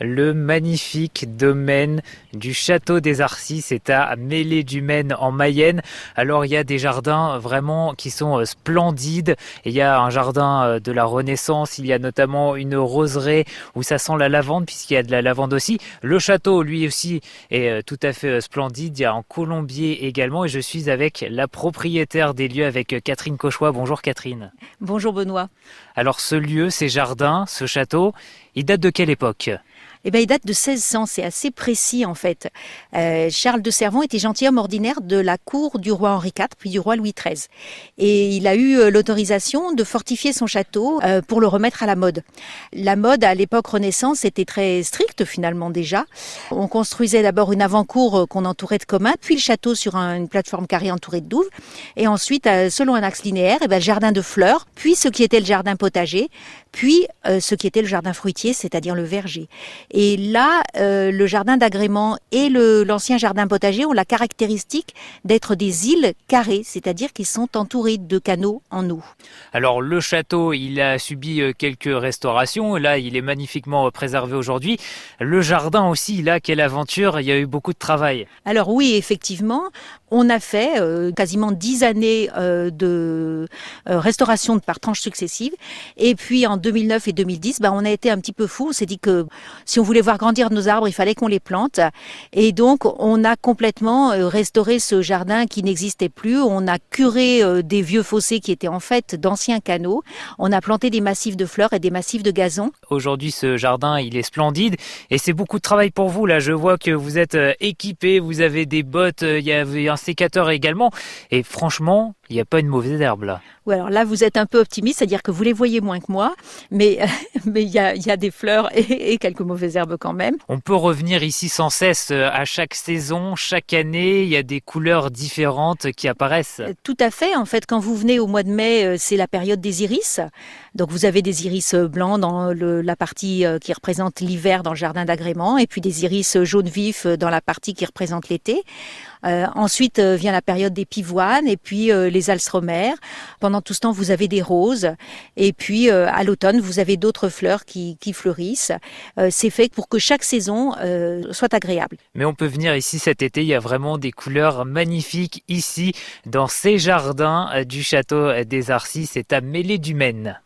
Le magnifique domaine du château des Arcis c'est à Mêlée du Maine en Mayenne. Alors il y a des jardins vraiment qui sont euh, splendides. Il y a un jardin euh, de la Renaissance, il y a notamment une roseraie où ça sent la lavande puisqu'il y a de la lavande aussi. Le château lui aussi est euh, tout à fait splendide. Il y a un colombier également et je suis avec la propriétaire des lieux avec Catherine Cauchois. Bonjour Catherine. Bonjour Benoît. Alors ce lieu, ces jardins, ce château, il date de quelle époque? Eh bien, il date de 1600, c'est assez précis en fait. Euh, Charles de Servon était gentilhomme ordinaire de la cour du roi Henri IV, puis du roi Louis XIII. Et il a eu euh, l'autorisation de fortifier son château euh, pour le remettre à la mode. La mode à l'époque Renaissance était très stricte finalement déjà. On construisait d'abord une avant-cour qu'on entourait de communs, puis le château sur une plateforme carrée entourée de douves, et ensuite, selon un axe linéaire, eh ben, le jardin de fleurs, puis ce qui était le jardin potager, puis ce qui était le jardin fruitier, c'est-à-dire le verger. Et là, euh, le jardin d'agrément et l'ancien jardin potager ont la caractéristique d'être des îles carrées, c'est-à-dire qu'ils sont entourés de canaux en eau. Alors le château, il a subi euh, quelques restaurations. Là, il est magnifiquement préservé aujourd'hui. Le jardin aussi, là, quelle aventure Il y a eu beaucoup de travail. Alors oui, effectivement, on a fait euh, quasiment dix années de restauration par tranches successives. Et puis en 2009 et 2010, bah, on a été un petit peu fou. On s'est dit que si on voulait voir grandir nos arbres, il fallait qu'on les plante. Et donc, on a complètement euh, restauré ce jardin qui n'existait plus. On a curé euh, des vieux fossés qui étaient en fait d'anciens canaux. On a planté des massifs de fleurs et des massifs de gazon. Aujourd'hui, ce jardin, il est splendide et c'est beaucoup de travail pour vous. Là, je vois que vous êtes euh, équipé, vous avez des bottes, il y avait un sécateur également. Et franchement, il n'y a pas une mauvaise herbe là. Oui, alors là, vous êtes un peu optimiste, c'est-à-dire que vous les voyez moins que moi, mais mais il y a, y a, des fleurs et, et, quelques mauvaises herbes quand même. On peut revenir ici sans cesse euh, à chaque saison, chaque année, il y a des couleurs différentes qui apparaissent. Euh, tout à fait. En fait, quand vous venez au mois de mai, euh, c'est la période des iris. Donc vous avez des iris blancs dans le, la partie qui représente l'hiver dans le jardin d'agrément, et puis des iris jaunes vifs dans la partie qui représente l'été. Euh, ensuite vient la période des pivoines et puis euh, les alstromères. Pendant tout ce temps, vous avez des roses. Et puis à l'automne, vous avez d'autres fleurs qui, qui fleurissent. C'est fait pour que chaque saison soit agréable. Mais on peut venir ici cet été, il y a vraiment des couleurs magnifiques ici, dans ces jardins du château des Arcis, c'est à Mêlée du Maine.